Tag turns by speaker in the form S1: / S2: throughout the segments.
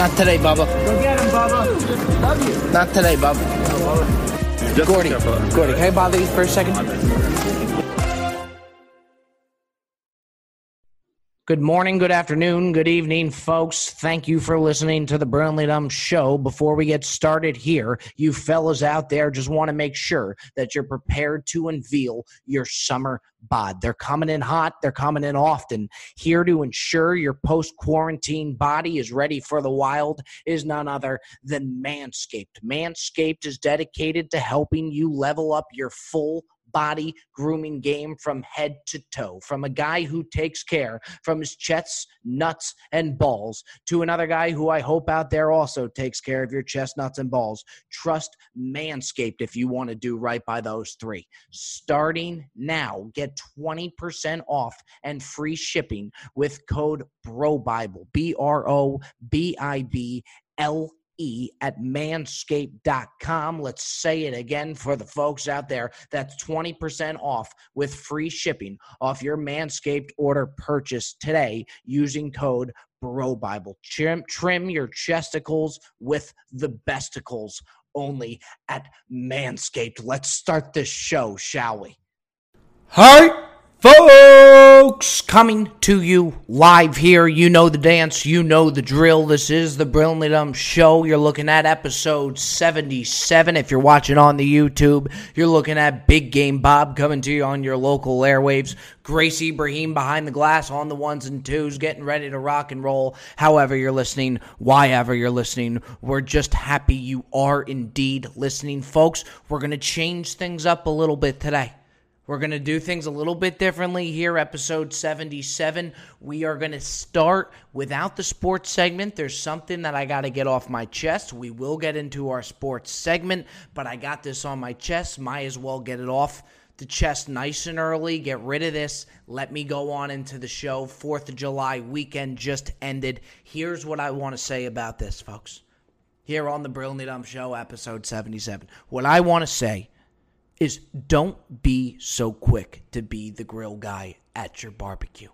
S1: Not today, Bubba.
S2: Go get him, Bubba. Love you.
S1: Not today, Bubba.
S3: Just
S1: Gordy. Gordy, can I bother you for a second? Good morning, good afternoon, good evening, folks. Thank you for listening to the Brilliantly Dumb Show. Before we get started here, you fellas out there just want to make sure that you're prepared to unveil your summer bod. They're coming in hot, they're coming in often. Here to ensure your post quarantine body is ready for the wild is none other than Manscaped. Manscaped is dedicated to helping you level up your full body grooming game from head to toe. From a guy who takes care from his chest, nuts, and balls to another guy who I hope out there also takes care of your chest, nuts, and balls. Trust Manscaped if you want to do right by those three. Starting now, get 20% off and free shipping with code BROBIBLE. B R O B I B L E at manscaped.com. Let's say it again for the folks out there. That's 20% off with free shipping off your Manscaped order purchase today using code Bro Bible. Trim, trim your chesticles with the besticles only at Manscaped. Let's start this show, shall we? Hi, folks! Coming to you live here. You know the dance, you know the drill. This is the Brilliantly Dumb Show. You're looking at episode 77. If you're watching on the YouTube, you're looking at Big Game Bob coming to you on your local airwaves. Grace Ibrahim behind the glass on the ones and twos, getting ready to rock and roll. However, you're listening, why ever you're listening, we're just happy you are indeed listening, folks. We're going to change things up a little bit today. We're going to do things a little bit differently here, episode 77. We are going to start without the sports segment. There's something that I got to get off my chest. We will get into our sports segment, but I got this on my chest. Might as well get it off the chest nice and early. Get rid of this. Let me go on into the show. 4th of July weekend just ended. Here's what I want to say about this, folks. Here on the Brilliantly Dumb Show, episode 77. What I want to say is don't be so quick to be the grill guy at your barbecue.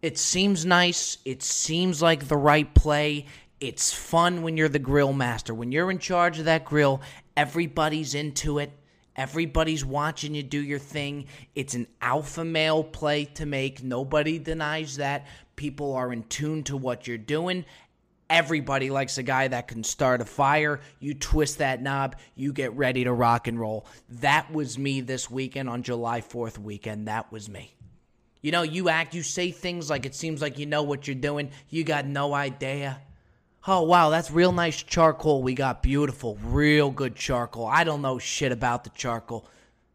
S1: It seems nice, it seems like the right play. It's fun when you're the grill master. When you're in charge of that grill, everybody's into it. Everybody's watching you do your thing. It's an alpha male play to make. Nobody denies that. People are in tune to what you're doing. Everybody likes a guy that can start a fire. You twist that knob, you get ready to rock and roll. That was me this weekend on July 4th weekend. That was me. You know, you act, you say things like it seems like you know what you're doing. You got no idea. Oh, wow, that's real nice charcoal we got. Beautiful. Real good charcoal. I don't know shit about the charcoal.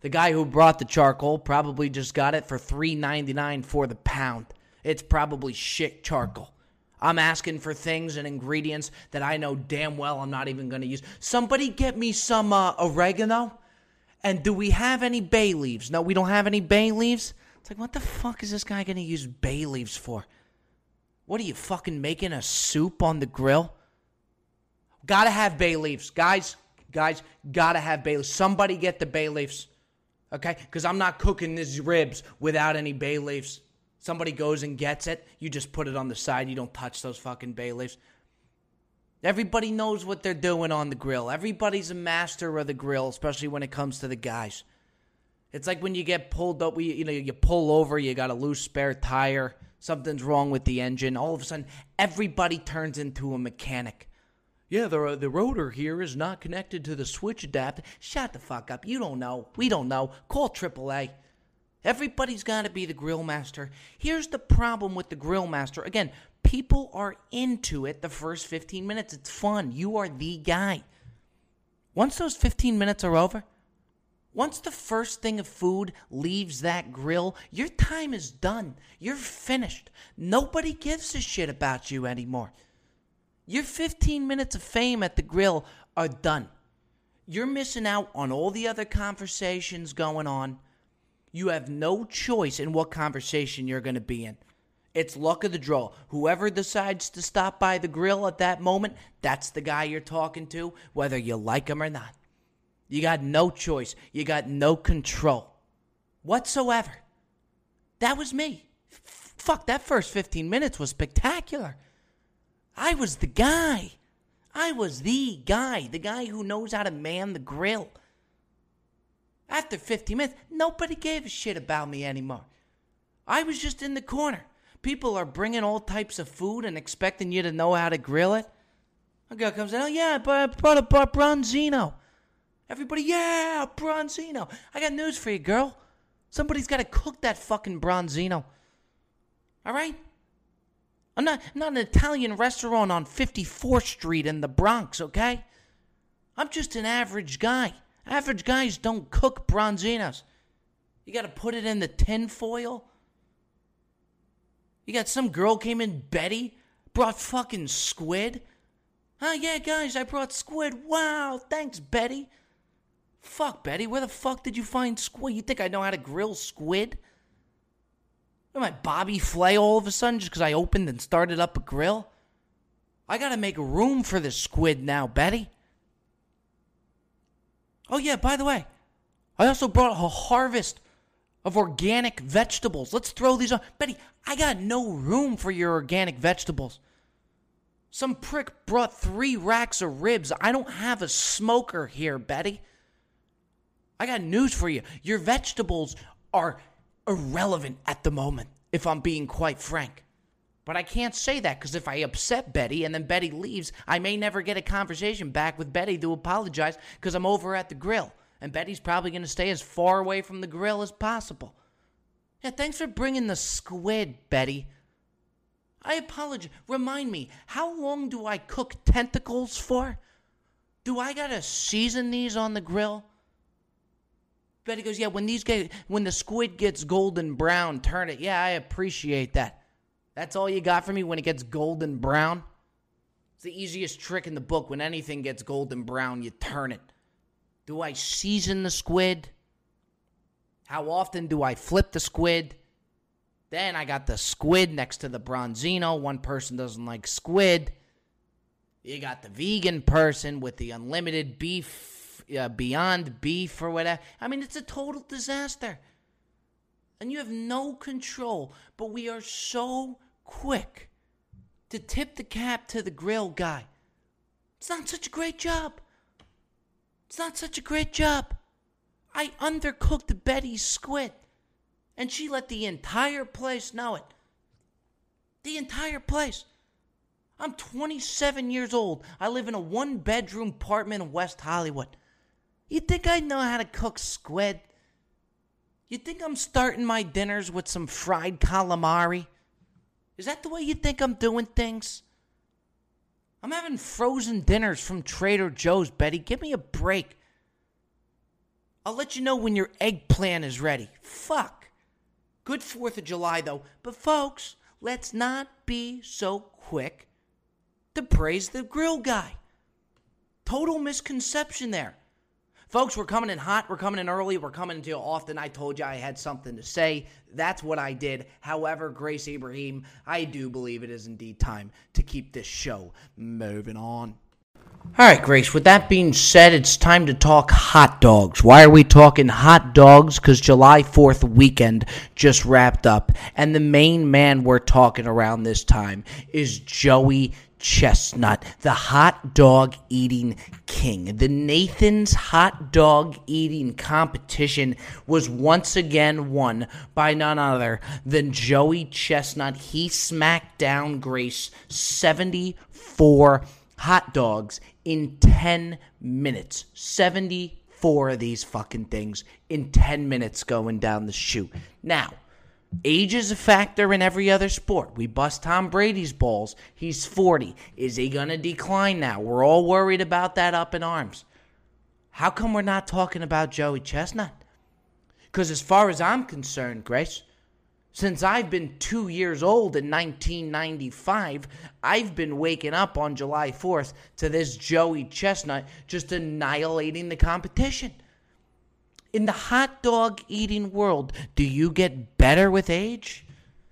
S1: The guy who brought the charcoal probably just got it for $3.99 for the pound. It's probably shit charcoal. I'm asking for things and ingredients that I know damn well I'm not even going to use. Somebody get me some uh, oregano. And do we have any bay leaves? No, we don't have any bay leaves. It's like, what the fuck is this guy going to use bay leaves for? What are you fucking making a soup on the grill? Gotta have bay leaves. Guys, guys, gotta have bay leaves. Somebody get the bay leaves. Okay? Because I'm not cooking these ribs without any bay leaves. Somebody goes and gets it, you just put it on the side. You don't touch those fucking bay leaves. Everybody knows what they're doing on the grill. Everybody's a master of the grill, especially when it comes to the guys. It's like when you get pulled up, you know, you pull over, you got a loose spare tire, something's wrong with the engine. All of a sudden, everybody turns into a mechanic. Yeah, the the rotor here is not connected to the switch adapter. Shut the fuck up. You don't know. We don't know. Call AAA. Everybody's got to be the grill master. Here's the problem with the grill master. Again, people are into it the first 15 minutes. It's fun. You are the guy. Once those 15 minutes are over, once the first thing of food leaves that grill, your time is done. You're finished. Nobody gives a shit about you anymore. Your 15 minutes of fame at the grill are done. You're missing out on all the other conversations going on. You have no choice in what conversation you're going to be in. It's luck of the draw. Whoever decides to stop by the grill at that moment, that's the guy you're talking to, whether you like him or not. You got no choice. You got no control whatsoever. That was me. F- fuck, that first 15 minutes was spectacular. I was the guy. I was the guy, the guy who knows how to man the grill. After 50 minutes, nobody gave a shit about me anymore. I was just in the corner. People are bringing all types of food and expecting you to know how to grill it. A girl comes in, oh yeah, I brought a bronzino. Everybody, yeah, bronzino. I got news for you, girl. Somebody's got to cook that fucking bronzino. All right? I'm not, I'm not an Italian restaurant on 54th Street in the Bronx, okay? I'm just an average guy. Average guys don't cook bronzinos. You got to put it in the tin foil. You got some girl came in, Betty, brought fucking squid. Huh, yeah, guys, I brought squid. Wow, thanks, Betty. Fuck, Betty, where the fuck did you find squid? You think I know how to grill squid? Am I Bobby Flay all of a sudden just because I opened and started up a grill? I gotta make room for the squid now, Betty. Oh, yeah, by the way, I also brought a harvest of organic vegetables. Let's throw these on. Betty, I got no room for your organic vegetables. Some prick brought three racks of ribs. I don't have a smoker here, Betty. I got news for you. Your vegetables are irrelevant at the moment, if I'm being quite frank. But I can't say that because if I upset Betty and then Betty leaves, I may never get a conversation back with Betty to apologize because I'm over at the grill. And Betty's probably going to stay as far away from the grill as possible. Yeah, thanks for bringing the squid, Betty. I apologize. Remind me, how long do I cook tentacles for? Do I gotta season these on the grill? Betty goes, yeah. When these get, when the squid gets golden brown, turn it. Yeah, I appreciate that. That's all you got for me when it gets golden brown. It's the easiest trick in the book. When anything gets golden brown, you turn it. Do I season the squid? How often do I flip the squid? Then I got the squid next to the bronzino. One person doesn't like squid. You got the vegan person with the unlimited beef, uh, beyond beef or whatever. I mean, it's a total disaster. And you have no control. But we are so quick to tip the cap to the grill guy. It's not such a great job. It's not such a great job. I undercooked Betty's squid, and she let the entire place know it. The entire place. I'm 27 years old. I live in a one bedroom apartment in West Hollywood. You think I know how to cook squid? You think I'm starting my dinners with some fried calamari? Is that the way you think I'm doing things? I'm having frozen dinners from Trader Joe's, Betty. Give me a break. I'll let you know when your eggplant is ready. Fuck. Good 4th of July, though. But, folks, let's not be so quick to praise the grill guy. Total misconception there. Folks, we're coming in hot. We're coming in early. We're coming to often. I told you I had something to say. That's what I did. However, Grace Ibrahim, I do believe it is indeed time to keep this show moving on. All right, Grace, with that being said, it's time to talk hot dogs. Why are we talking hot dogs? Because July 4th weekend just wrapped up, and the main man we're talking around this time is Joey Chestnut, the hot dog eating king. The Nathan's hot dog eating competition was once again won by none other than Joey Chestnut. He smacked down Grace 74 hot dogs in 10 minutes. 74 of these fucking things in 10 minutes going down the chute. Now, Age is a factor in every other sport. We bust Tom Brady's balls. He's 40. Is he going to decline now? We're all worried about that up in arms. How come we're not talking about Joey Chestnut? Because as far as I'm concerned, Grace, since I've been two years old in 1995, I've been waking up on July 4th to this Joey Chestnut just annihilating the competition. In the hot dog eating world, do you get better with age?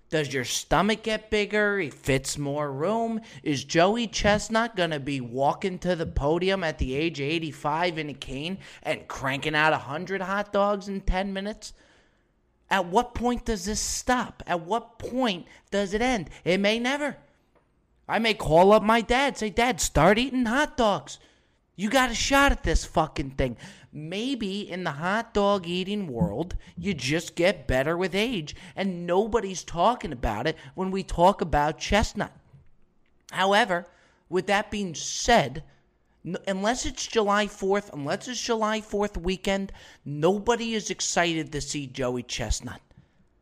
S1: Does your stomach get bigger? It fits more room? Is Joey Chestnut going to be walking to the podium at the age of 85 in a cane and cranking out 100 hot dogs in 10 minutes? At what point does this stop? At what point does it end? It may never. I may call up my dad, say, Dad, start eating hot dogs. You got a shot at this fucking thing. Maybe in the hot dog eating world, you just get better with age, and nobody's talking about it when we talk about chestnut. However, with that being said, unless it's July 4th, unless it's July 4th weekend, nobody is excited to see Joey Chestnut.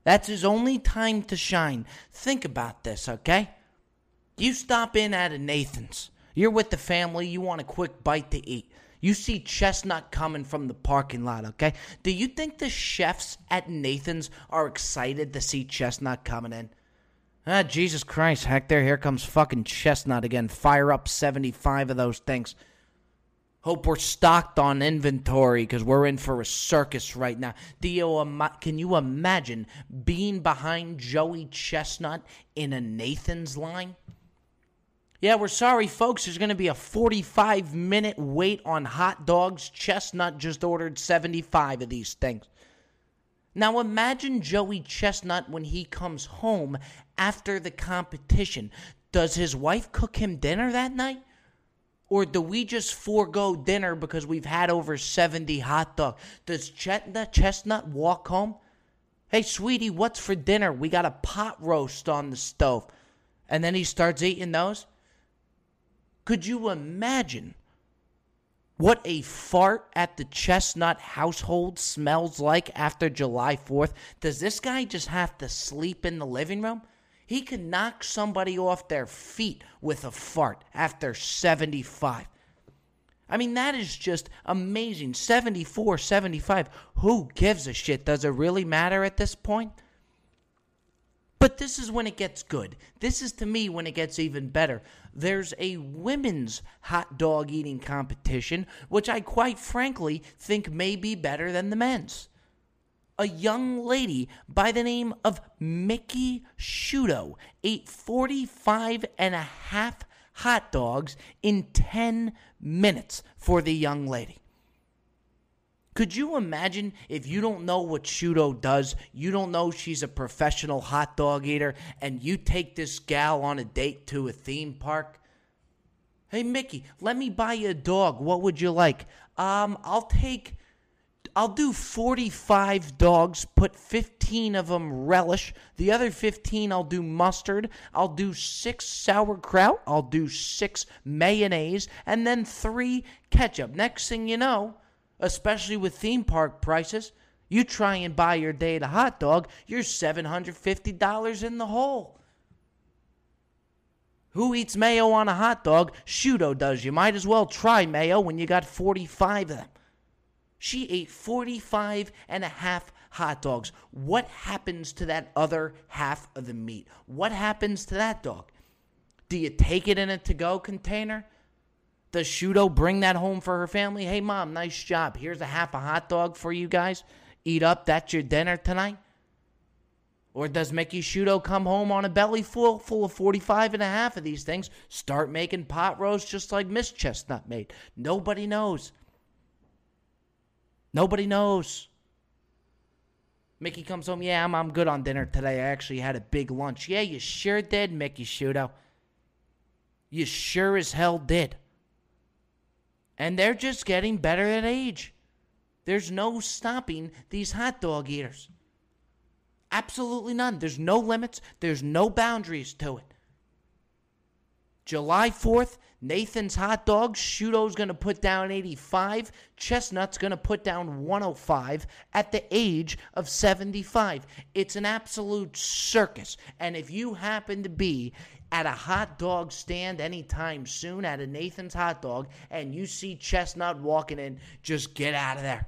S1: That's his only time to shine. Think about this, okay? You stop in at a Nathan's. You're with the family, you want a quick bite to eat. You see Chestnut coming from the parking lot, okay? Do you think the chefs at Nathan's are excited to see Chestnut coming in? Ah, Jesus Christ, Hector, here comes fucking Chestnut again. Fire up 75 of those things. Hope we're stocked on inventory because we're in for a circus right now. Do you can you imagine being behind Joey Chestnut in a Nathan's line? Yeah, we're sorry, folks. There's going to be a 45 minute wait on hot dogs. Chestnut just ordered 75 of these things. Now imagine Joey Chestnut when he comes home after the competition. Does his wife cook him dinner that night? Or do we just forego dinner because we've had over 70 hot dogs? Does Chestnut, Chestnut walk home? Hey, sweetie, what's for dinner? We got a pot roast on the stove. And then he starts eating those? Could you imagine what a fart at the Chestnut household smells like after July 4th? Does this guy just have to sleep in the living room? He can knock somebody off their feet with a fart after 75. I mean, that is just amazing. 74, 75. Who gives a shit? Does it really matter at this point? But this is when it gets good. This is to me when it gets even better. There's a women's hot dog eating competition, which I quite frankly think may be better than the men's a young lady by the name of Mickey Shudo ate 45 and a half hot dogs in 10 minutes for the young lady. Could you imagine if you don't know what Shudo does, you don't know she's a professional hot dog eater, and you take this gal on a date to a theme park? Hey, Mickey, let me buy you a dog. What would you like? Um, I'll take I'll do 45 dogs, put 15 of them relish. The other 15 I'll do mustard. I'll do 6 sauerkraut. I'll do 6 mayonnaise and then 3 ketchup. Next thing you know, especially with theme park prices, you try and buy your day at a hot dog, you're $750 in the hole. Who eats mayo on a hot dog? Shudo does. You might as well try mayo when you got 45 of them. She ate 45 and a half hot dogs. What happens to that other half of the meat? What happens to that dog? Do you take it in a to go container? Does Shudo bring that home for her family? Hey, mom, nice job. Here's a half a hot dog for you guys. Eat up. That's your dinner tonight. Or does Mickey Shudo come home on a belly full, full of 45 and a half of these things, start making pot roast just like Miss Chestnut made? Nobody knows. Nobody knows. Mickey comes home. Yeah, I'm, I'm good on dinner today. I actually had a big lunch. Yeah, you sure did, Mickey Shudo. You sure as hell did. And they're just getting better at age. There's no stopping these hot dog eaters. Absolutely none. There's no limits, there's no boundaries to it. July 4th, Nathan's Hot Dogs, Shudo's going to put down 85. Chestnut's going to put down 105 at the age of 75. It's an absolute circus. And if you happen to be at a hot dog stand anytime soon at a Nathan's Hot Dog and you see Chestnut walking in, just get out of there.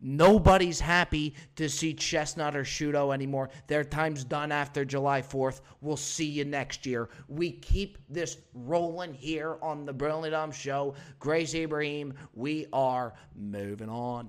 S1: Nobody's happy to see Chestnut or Shudo anymore. Their time's done after July 4th. We'll see you next year. We keep this rolling here on the Brilliant Dumb Show. Grace Ibrahim, we are moving on.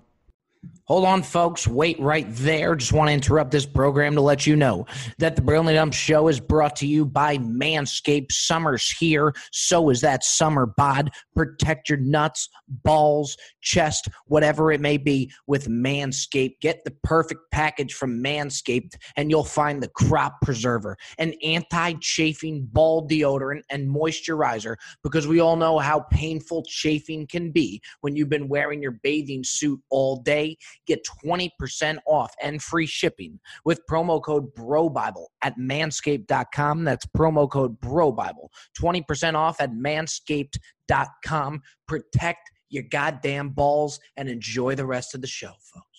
S1: Hold on, folks. Wait right there. Just want to interrupt this program to let you know that the Brilliantly Dumb Show is brought to you by Manscaped. Summer's here. So is that summer bod. Protect your nuts, balls, chest, whatever it may be with Manscaped. Get the perfect package from Manscaped, and you'll find the Crop Preserver, an anti chafing ball deodorant and moisturizer, because we all know how painful chafing can be when you've been wearing your bathing suit all day Get 20% off and free shipping with promo code BROBIBLE at manscaped.com. That's promo code BROBIBLE. 20% off at manscaped.com. Protect your goddamn balls and enjoy the rest of the show, folks.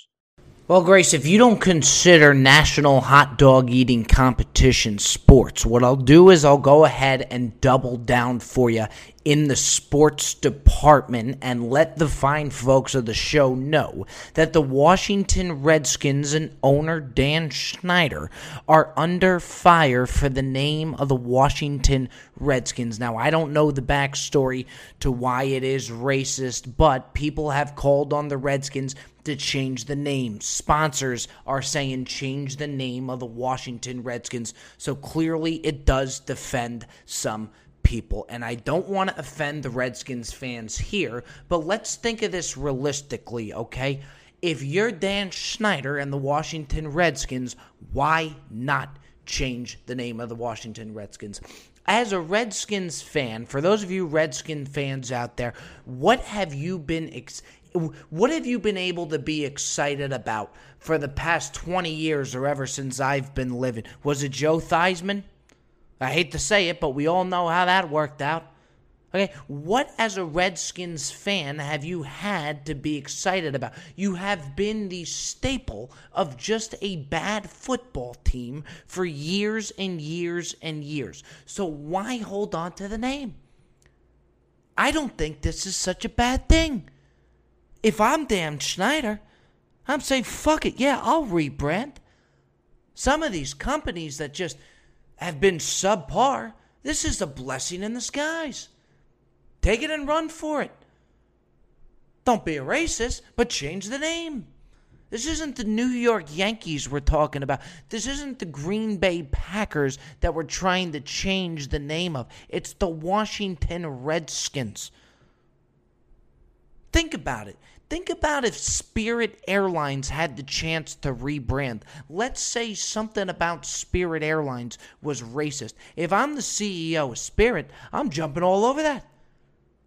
S1: Well, Grace, if you don't consider national hot dog eating competition sports, what I'll do is I'll go ahead and double down for you in the sports department and let the fine folks of the show know that the Washington Redskins and owner Dan Snyder are under fire for the name of the Washington Redskins. Now, I don't know the backstory to why it is racist, but people have called on the Redskins to change the name. Sponsors are saying change the name of the Washington Redskins. So clearly it does defend some people. And I don't want to offend the Redskins fans here, but let's think of this realistically, okay? If you're Dan Schneider and the Washington Redskins, why not change the name of the Washington Redskins? As a Redskins fan, for those of you Redskin fans out there, what have you been ex- what have you been able to be excited about for the past 20 years or ever since I've been living? Was it Joe Theismann? I hate to say it, but we all know how that worked out. Okay, what as a Redskins fan have you had to be excited about? You have been the staple of just a bad football team for years and years and years. So why hold on to the name? I don't think this is such a bad thing if I'm Dan Schneider, I'm saying, fuck it. Yeah, I'll rebrand. Some of these companies that just have been subpar, this is a blessing in the skies. Take it and run for it. Don't be a racist, but change the name. This isn't the New York Yankees we're talking about. This isn't the Green Bay Packers that we're trying to change the name of. It's the Washington Redskins. Think about it. Think about if Spirit Airlines had the chance to rebrand. Let's say something about Spirit Airlines was racist. If I'm the CEO of Spirit, I'm jumping all over that.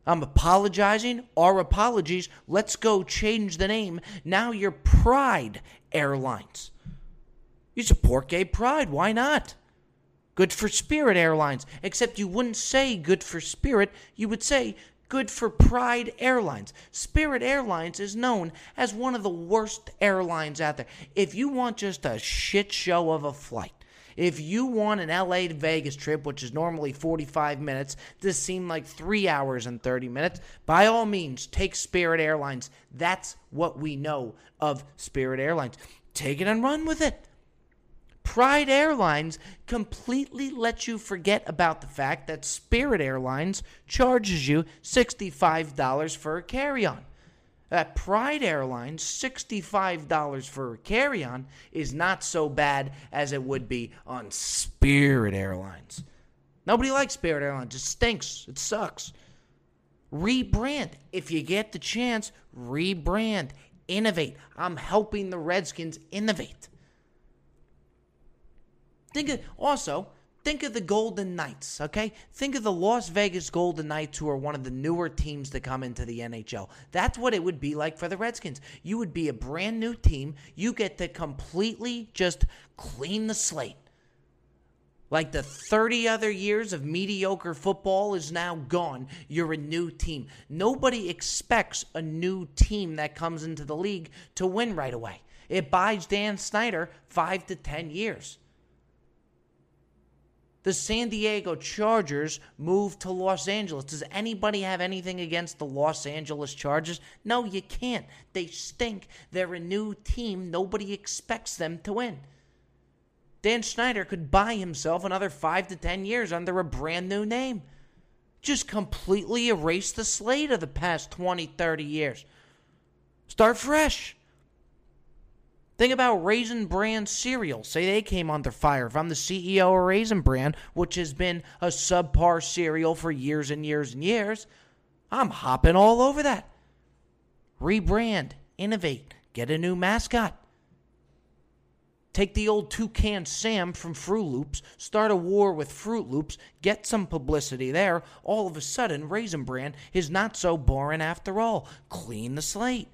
S1: I'm apologizing. Our apologies. Let's go change the name. Now you're Pride Airlines. You support gay pride. Why not? Good for Spirit Airlines. Except you wouldn't say good for Spirit. You would say good for Pride Airlines. Spirit Airlines is known as one of the worst airlines out there. If you want just a shit show of a flight, if you want an LA to Vegas trip, which is normally 45 minutes, this seemed like three hours and 30 minutes, by all means, take Spirit Airlines. That's what we know of Spirit Airlines. Take it and run with it. Pride Airlines completely lets you forget about the fact that Spirit Airlines charges you $65 for a carry on. At Pride Airlines, $65 for a carry on is not so bad as it would be on Spirit Airlines. Nobody likes Spirit Airlines. It stinks. It sucks. Rebrand. If you get the chance, rebrand. Innovate. I'm helping the Redskins innovate. Think of also think of the Golden Knights, okay? Think of the Las Vegas Golden Knights, who are one of the newer teams to come into the NHL. That's what it would be like for the Redskins. You would be a brand new team. You get to completely just clean the slate. Like the 30 other years of mediocre football is now gone. You're a new team. Nobody expects a new team that comes into the league to win right away. It buys Dan Snyder five to 10 years. The San Diego Chargers moved to Los Angeles. Does anybody have anything against the Los Angeles Chargers? No, you can't. They stink. They're a new team. Nobody expects them to win. Dan Snyder could buy himself another five to ten years under a brand new name. Just completely erase the slate of the past 20, 30 years. Start fresh. Think about Raisin Bran cereal. Say they came under fire. If I'm the CEO of Raisin Bran, which has been a subpar cereal for years and years and years, I'm hopping all over that. Rebrand, innovate, get a new mascot. Take the old Toucan Sam from Froot Loops, start a war with Froot Loops, get some publicity there. All of a sudden, Raisin Bran is not so boring after all. Clean the slate.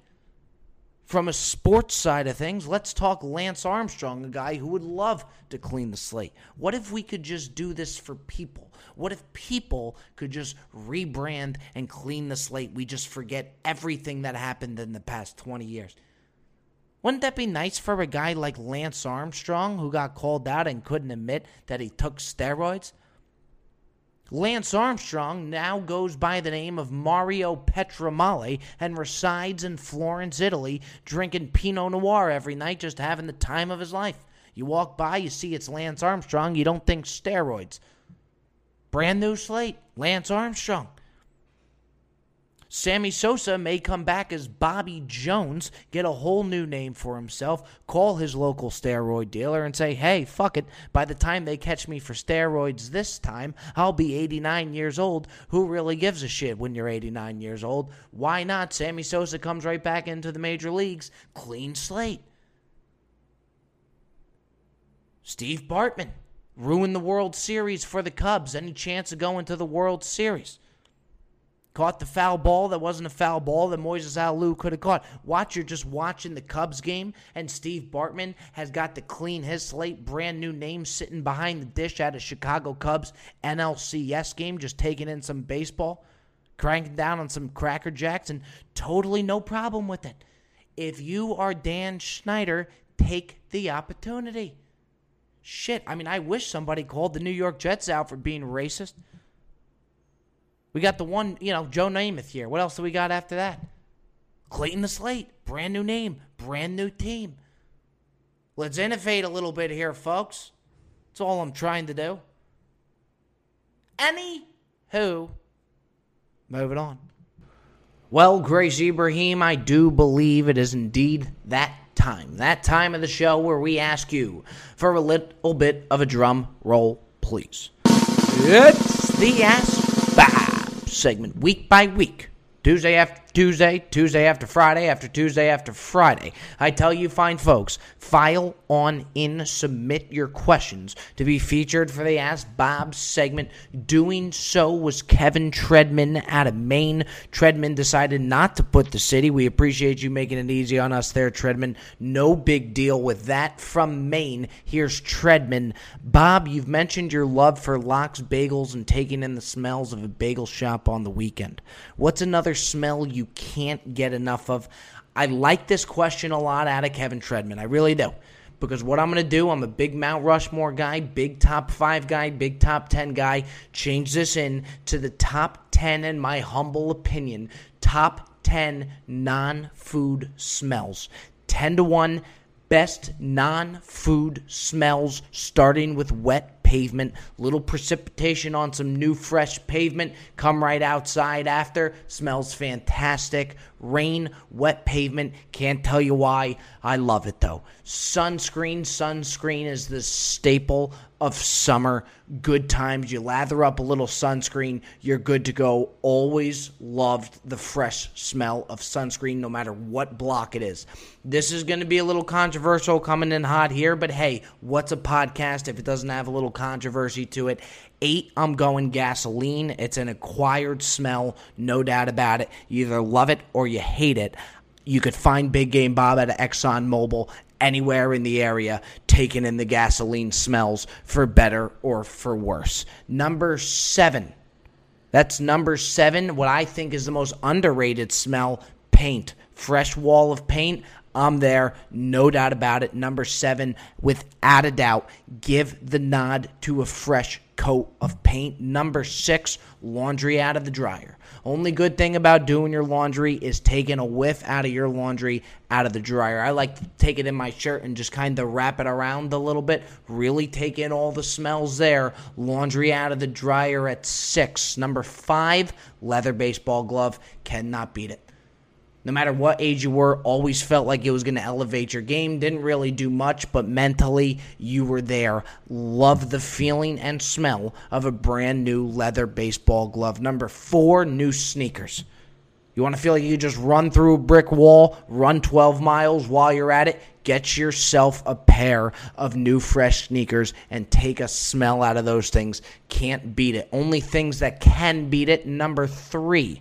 S1: From a sports side of things, let's talk Lance Armstrong, a guy who would love to clean the slate. What if we could just do this for people? What if people could just rebrand and clean the slate? We just forget everything that happened in the past 20 years. Wouldn't that be nice for a guy like Lance Armstrong who got called out and couldn't admit that he took steroids? Lance Armstrong now goes by the name of Mario Petramale and resides in Florence, Italy, drinking Pinot Noir every night, just having the time of his life. You walk by, you see it's Lance Armstrong, you don't think steroids. Brand new slate, Lance Armstrong. Sammy Sosa may come back as Bobby Jones, get a whole new name for himself, call his local steroid dealer and say, hey, fuck it, by the time they catch me for steroids this time, I'll be 89 years old. Who really gives a shit when you're 89 years old? Why not? Sammy Sosa comes right back into the major leagues, clean slate. Steve Bartman ruined the World Series for the Cubs. Any chance of going to the World Series? Caught the foul ball that wasn't a foul ball that Moises Alou could have caught. Watch, you're just watching the Cubs game, and Steve Bartman has got to clean his slate. Brand new name sitting behind the dish at a Chicago Cubs NLCS game, just taking in some baseball, cranking down on some Cracker Jacks, and totally no problem with it. If you are Dan Schneider, take the opportunity. Shit, I mean, I wish somebody called the New York Jets out for being racist. We got the one, you know, Joe Namath here. What else do we got after that? Clayton the Slate. Brand new name. Brand new team. Let's innovate a little bit here, folks. That's all I'm trying to do. Any who. Moving on. Well, Grace Ibrahim, I do believe it is indeed that time. That time of the show where we ask you for a little bit of a drum roll, please. It's the Ask segment week by week. Tuesday after Tuesday, Tuesday after Friday, after Tuesday after Friday. I tell you, fine folks, file on in, submit your questions to be featured for the Ask Bob segment. Doing so was Kevin Treadman out of Maine. Treadman decided not to put the city. We appreciate you making it easy on us there, Treadman. No big deal with that from Maine. Here's Treadman. Bob, you've mentioned your love for Locke's Bagels and taking in the smells of a bagel shop on the weekend. What's another smell you can't get enough of? I like this question a lot out of Kevin Treadman. I really do. Because what I'm going to do, I'm a big Mount Rushmore guy, big top five guy, big top 10 guy. Change this in to the top 10, in my humble opinion, top 10 non food smells. 10 to 1 best non food smells, starting with wet pavement, little precipitation on some new fresh pavement. Come right outside after, smells fantastic. Rain, wet pavement, can't tell you why. I love it though. Sunscreen, sunscreen is the staple of summer. Good times. You lather up a little sunscreen, you're good to go. Always loved the fresh smell of sunscreen, no matter what block it is. This is going to be a little controversial coming in hot here, but hey, what's a podcast if it doesn't have a little controversy to it? Eight, I'm going gasoline. It's an acquired smell, no doubt about it. You either love it or you hate it. You could find Big Game Bob at Exxon Mobil anywhere in the area taking in the gasoline smells for better or for worse. Number seven. That's number seven. What I think is the most underrated smell paint. Fresh wall of paint. I'm there, no doubt about it. Number seven, without a doubt, give the nod to a fresh coat of paint. Number six, laundry out of the dryer. Only good thing about doing your laundry is taking a whiff out of your laundry out of the dryer. I like to take it in my shirt and just kind of wrap it around a little bit, really take in all the smells there. Laundry out of the dryer at six. Number five, leather baseball glove. Cannot beat it. No matter what age you were, always felt like it was going to elevate your game. Didn't really do much, but mentally, you were there. Love the feeling and smell of a brand new leather baseball glove. Number four, new sneakers. You want to feel like you just run through a brick wall, run 12 miles while you're at it? Get yourself a pair of new fresh sneakers and take a smell out of those things. Can't beat it. Only things that can beat it. Number three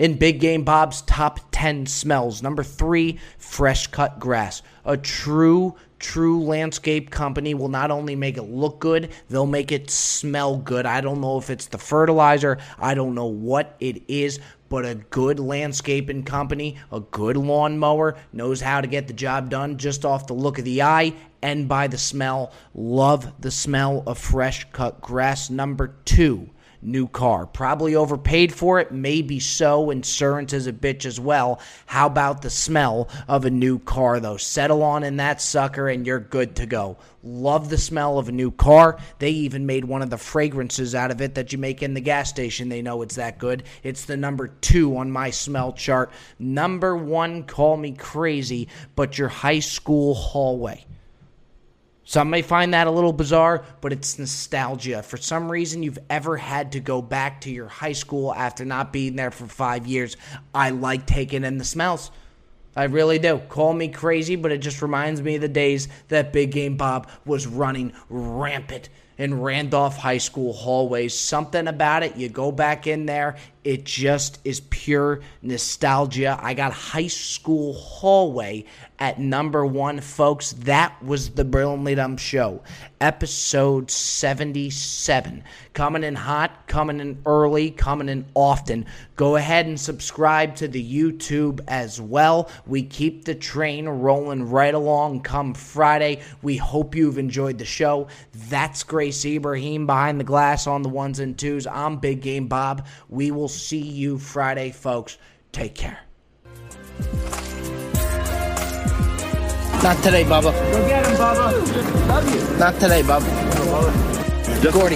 S1: in Big Game Bob's top 10 smells. Number three, fresh cut grass. A true, true landscape company will not only make it look good, they'll make it smell good. I don't know if it's the fertilizer, I don't know what it is, but a good landscaping company, a good lawnmower, knows how to get the job done just off the look of the eye and by the smell. Love the smell of fresh cut grass. Number two, new car. Probably overpaid for it, maybe so. Insurance is a bitch as well. How about the smell of a new car, though? Settle on in that sucker and you're good to go. Love the smell of a new car. They even made one of the fragrances out of it that you make in the gas station. They know it's that good. It's the number two on my smell chart. Number one, call me crazy, but your high school hallway. Some may find that a little bizarre, but it's nostalgia. For some reason, you've ever had to go back to your high school after not being there for five years. I like taking in the smells. I really do. Call me crazy, but it just reminds me of the days that Big Game Bob was running rampant in Randolph High School hallways. Something about it, you go back in there, it just is pure nostalgia. I got high school hallway at number one, folks. That was the Brilliantly Dumb Show, episode 77. Coming in hot, coming in early, coming in often. Go ahead and subscribe to the YouTube as well. We keep the train rolling right along come Friday. We hope you've enjoyed the show. That's Grace Ibrahim behind the glass on the ones and twos. I'm Big Game Bob. We will see you Friday, folks. Take care. Not today, Bubba.
S2: Go get him, Bubba. Love you.
S1: Not today, Bubba. Gordy.